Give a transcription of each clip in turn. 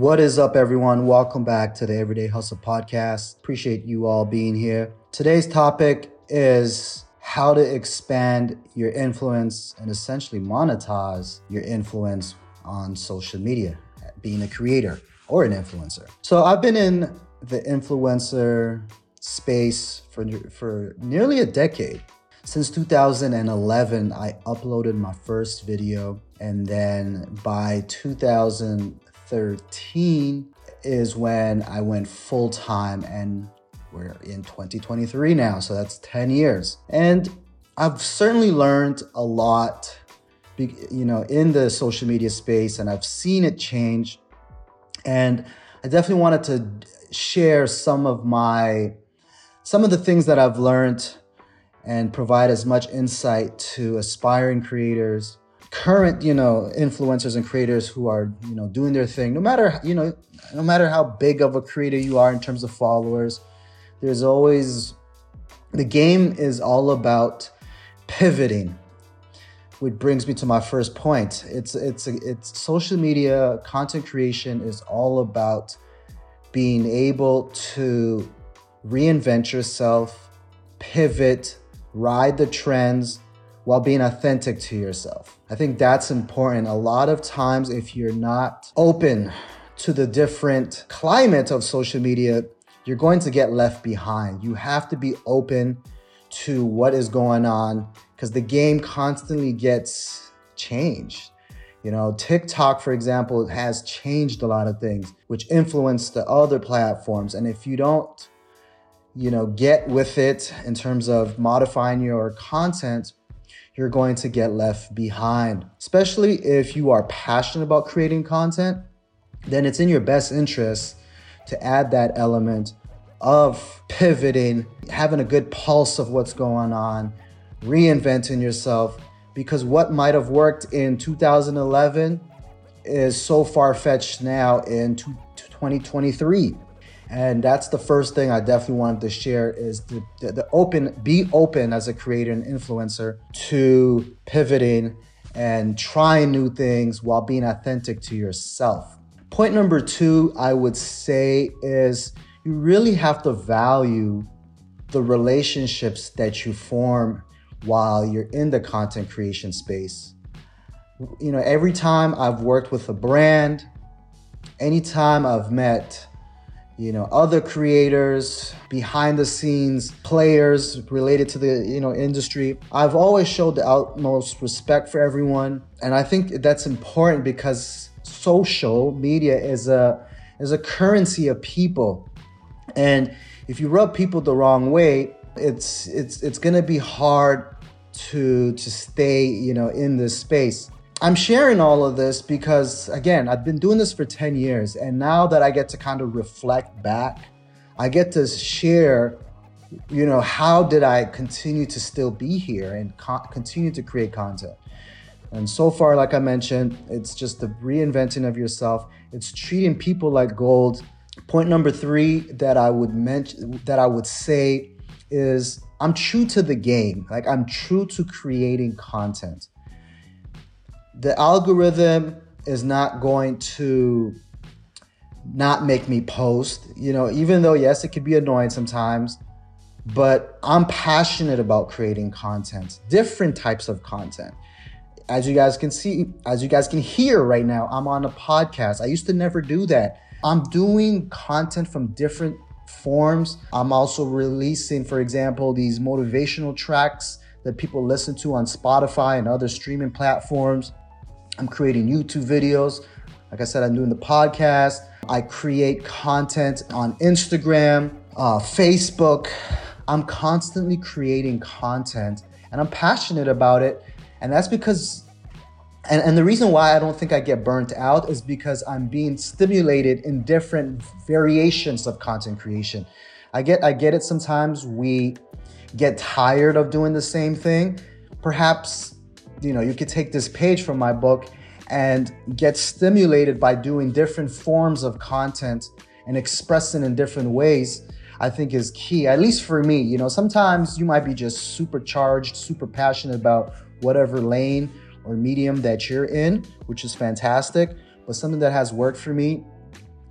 What is up, everyone? Welcome back to the Everyday Hustle Podcast. Appreciate you all being here. Today's topic is how to expand your influence and essentially monetize your influence on social media, being a creator or an influencer. So, I've been in the influencer space for, for nearly a decade. Since 2011, I uploaded my first video, and then by 2013 is when I went full time, and we're in 2023 now, so that's 10 years. And I've certainly learned a lot, you know, in the social media space, and I've seen it change. And I definitely wanted to share some of my some of the things that I've learned and provide as much insight to aspiring creators, current, you know, influencers and creators who are, you know, doing their thing. No matter, you know, no matter how big of a creator you are in terms of followers, there's always the game is all about pivoting. Which brings me to my first point. It's it's it's social media content creation is all about being able to reinvent yourself, pivot, ride the trends while being authentic to yourself. I think that's important. A lot of times, if you're not open to the different climate of social media, you're going to get left behind. You have to be open to what is going on because the game constantly gets changed. You know, TikTok, for example, has changed a lot of things, which influence the other platforms. And if you don't you know, get with it in terms of modifying your content, you're going to get left behind. Especially if you are passionate about creating content, then it's in your best interest to add that element of pivoting, having a good pulse of what's going on, reinventing yourself, because what might have worked in 2011 is so far fetched now in 2023 and that's the first thing i definitely wanted to share is the, the, the, open be open as a creator and influencer to pivoting and trying new things while being authentic to yourself. Point number two i would say is you really have to value the relationships that you form while you're in the content creation space. You know every time i've worked with a brand anytime i've met you know other creators behind the scenes players related to the you know industry. I've always showed the utmost respect for everyone. And i think that's important because social media is a is a currency of people. And if you rub people the wrong way it's it's it's going to be hard to to stay you know in this space I'm sharing all of this because, again, I've been doing this for 10 years. And now that I get to kind of reflect back, I get to share, you know, how did I continue to still be here and co- continue to create content? And so far, like I mentioned, it's just the reinventing of yourself. It's treating people like gold. Point number three that I would mention, that I would say is I'm true to the game. Like I'm true to creating content the algorithm is not going to not make me post, you know, even though, yes, it could be annoying sometimes, but I'm passionate about creating content, different types of content. As you guys can see, as you guys can hear right now, I'm on a podcast. I used to never do that. I'm doing content from different forms. I'm also releasing, for example, these motivational tracks that people listen to on Spotify and other streaming platforms. I'm creating YouTube videos. Like I said, I'm doing the podcast. I create content on Instagram, uh, Facebook. I'm constantly creating content and I'm passionate about it. And that's because, and, and the reason why I don't think I get burnt out is because I'm being stimulated in different variations of content creation. I get, I get it sometimes we get tired of doing the same thing. Perhaps you know, you could take this page from my book and get stimulated by doing different forms of content and expressing in different ways i think is key at least for me you know sometimes you might be just supercharged super passionate about whatever lane or medium that you're in which is fantastic but something that has worked for me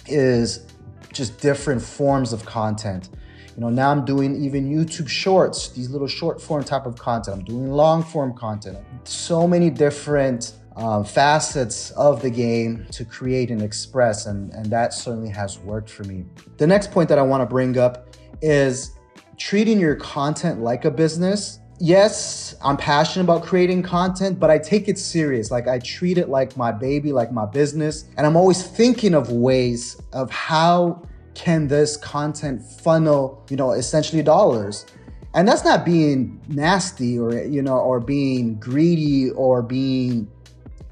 is just different forms of content. You know, now I'm doing even YouTube shorts, these little short form type of content. I'm doing long form content. So many different um, facets of the game to create and express, and, and that certainly has worked for me. The next point that I want to bring up is treating your content like a business. Yes, I'm passionate about creating content, but I take it serious. Like I treat it like my baby, like my business. And I'm always thinking of ways of how can this content funnel, you know, essentially dollars. And that's not being nasty or, you know, or being greedy or being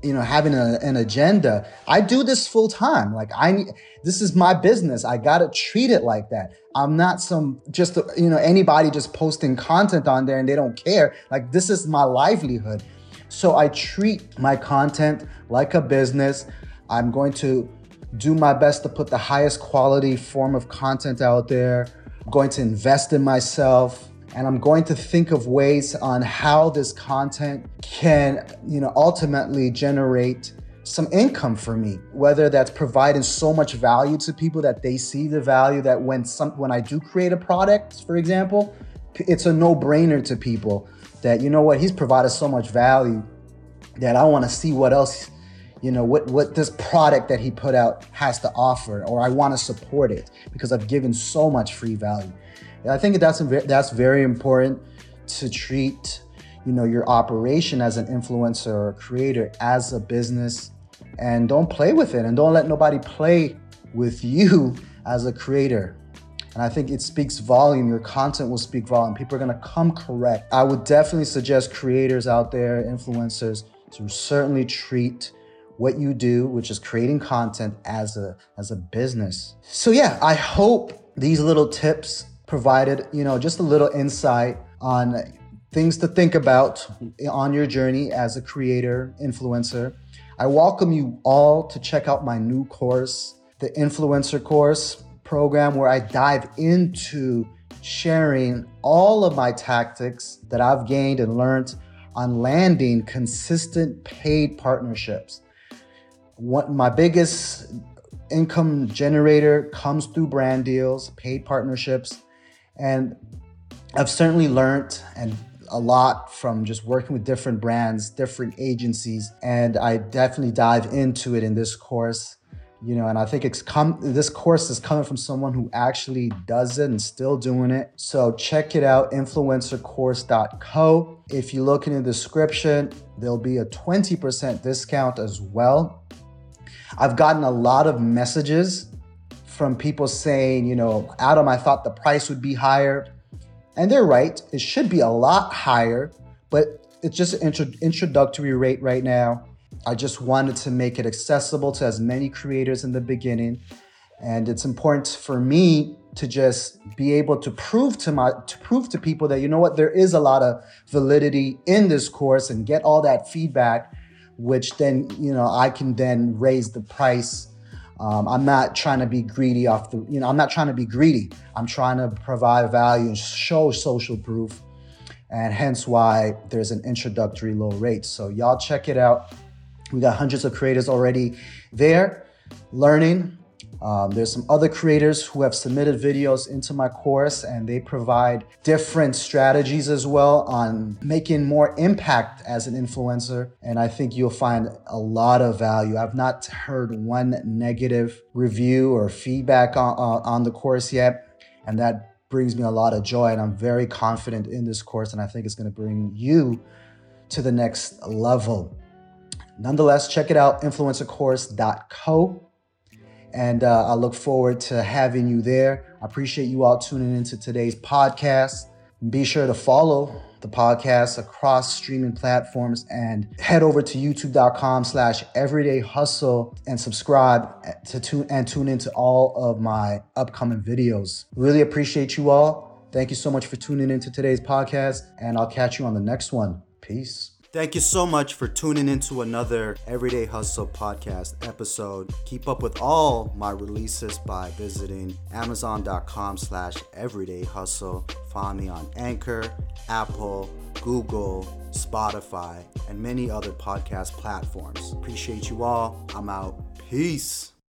you know having a, an agenda. I do this full time. Like i this is my business. I gotta treat it like that. I'm not some just you know anybody just posting content on there and they don't care. Like this is my livelihood. So i treat my content like a business. I'm going to do my best to put the highest quality form of content out there i'm going to invest in myself and I'm going to think of ways on how this content can, you know, ultimately generate some income for me whether that's providing so much value to people that they see the value that when some when I do create a product for example it's a no-brainer to people that you know what? He's provided so much value that I want to see what else you know what what this product that he put out has to offer or I want to support it because I've given so much free value I think that's that's very important to treat you know your operation as an influencer or creator as a business and don't play with it and don't let nobody play with you as a creator and I think it speaks volume. Your content will speak volume. People are gonna come correct. I would definitely suggest creators out there, influencers, to certainly treat what you do, which is creating content as a as a business. So yeah, I hope these little tips provided, you know, just a little insight on things to think about on your journey as a creator, influencer. I welcome you all to check out my new course, the Influencer Course program, where I dive into sharing all of my tactics that I've gained and learned on landing consistent paid partnerships. What my biggest income generator comes through brand deals, paid partnerships, and I've certainly learned and a lot from just working with different brands, different agencies, and I definitely dive into it in this course. You know, and I think it's come. This course is coming from someone who actually does it and still doing it. So check it out, influencercourse.co. If you look in the description, there'll be a 20% discount as well. I've gotten a lot of messages from people saying, you know, Adam, I thought the price would be higher. And they're right, it should be a lot higher, but it's just an intro- introductory rate right now. I just wanted to make it accessible to as many creators in the beginning. And it's important for me to just be able to prove to my to prove to people that you know what there is a lot of validity in this course and get all that feedback which then you know I can then raise the price um, I'm not trying to be greedy off the, you know, I'm not trying to be greedy. I'm trying to provide value and show social proof. And hence why there's an introductory low rate. So y'all check it out. We got hundreds of creators already there learning um, there's some other creators who have submitted videos into my course and they provide different strategies as well on making more impact as an influencer. And I think you'll find a lot of value. I've not heard one negative review or feedback on, on the course yet. And that brings me a lot of joy. And I'm very confident in this course. And I think it's going to bring you to the next level. Nonetheless, check it out, influencercourse.co. And uh, I look forward to having you there. I appreciate you all tuning into today's podcast. Be sure to follow the podcast across streaming platforms and head over to youtube.com slash everyday hustle and subscribe to tune and tune into all of my upcoming videos. Really appreciate you all. Thank you so much for tuning into today's podcast, and I'll catch you on the next one. Peace. Thank you so much for tuning into another Everyday Hustle podcast episode. Keep up with all my releases by visiting amazon.com slash everyday hustle. Find me on Anchor, Apple, Google, Spotify, and many other podcast platforms. Appreciate you all. I'm out. Peace.